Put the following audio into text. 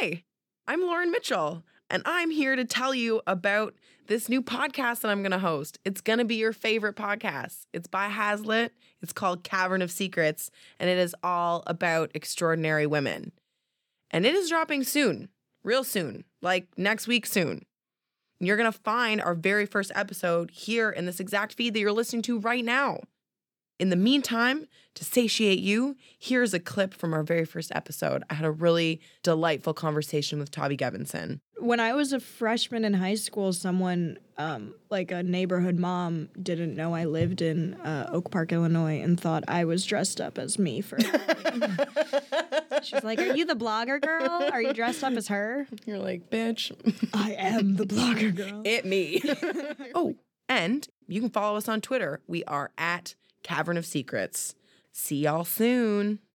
Hi, I'm Lauren Mitchell, and I'm here to tell you about this new podcast that I'm going to host. It's going to be your favorite podcast. It's by Hazlitt, it's called Cavern of Secrets, and it is all about extraordinary women. And it is dropping soon, real soon, like next week soon. You're going to find our very first episode here in this exact feed that you're listening to right now. In the meantime, to satiate you, here's a clip from our very first episode. I had a really delightful conversation with Tavi Gevinson. When I was a freshman in high school, someone, um, like a neighborhood mom, didn't know I lived in uh, Oak Park, Illinois, and thought I was dressed up as me for. She's like, "Are you the blogger girl? Are you dressed up as her?" You're like, bitch, I am the blogger girl. it me. oh, and you can follow us on Twitter. We are at Cavern of Secrets. See y'all soon.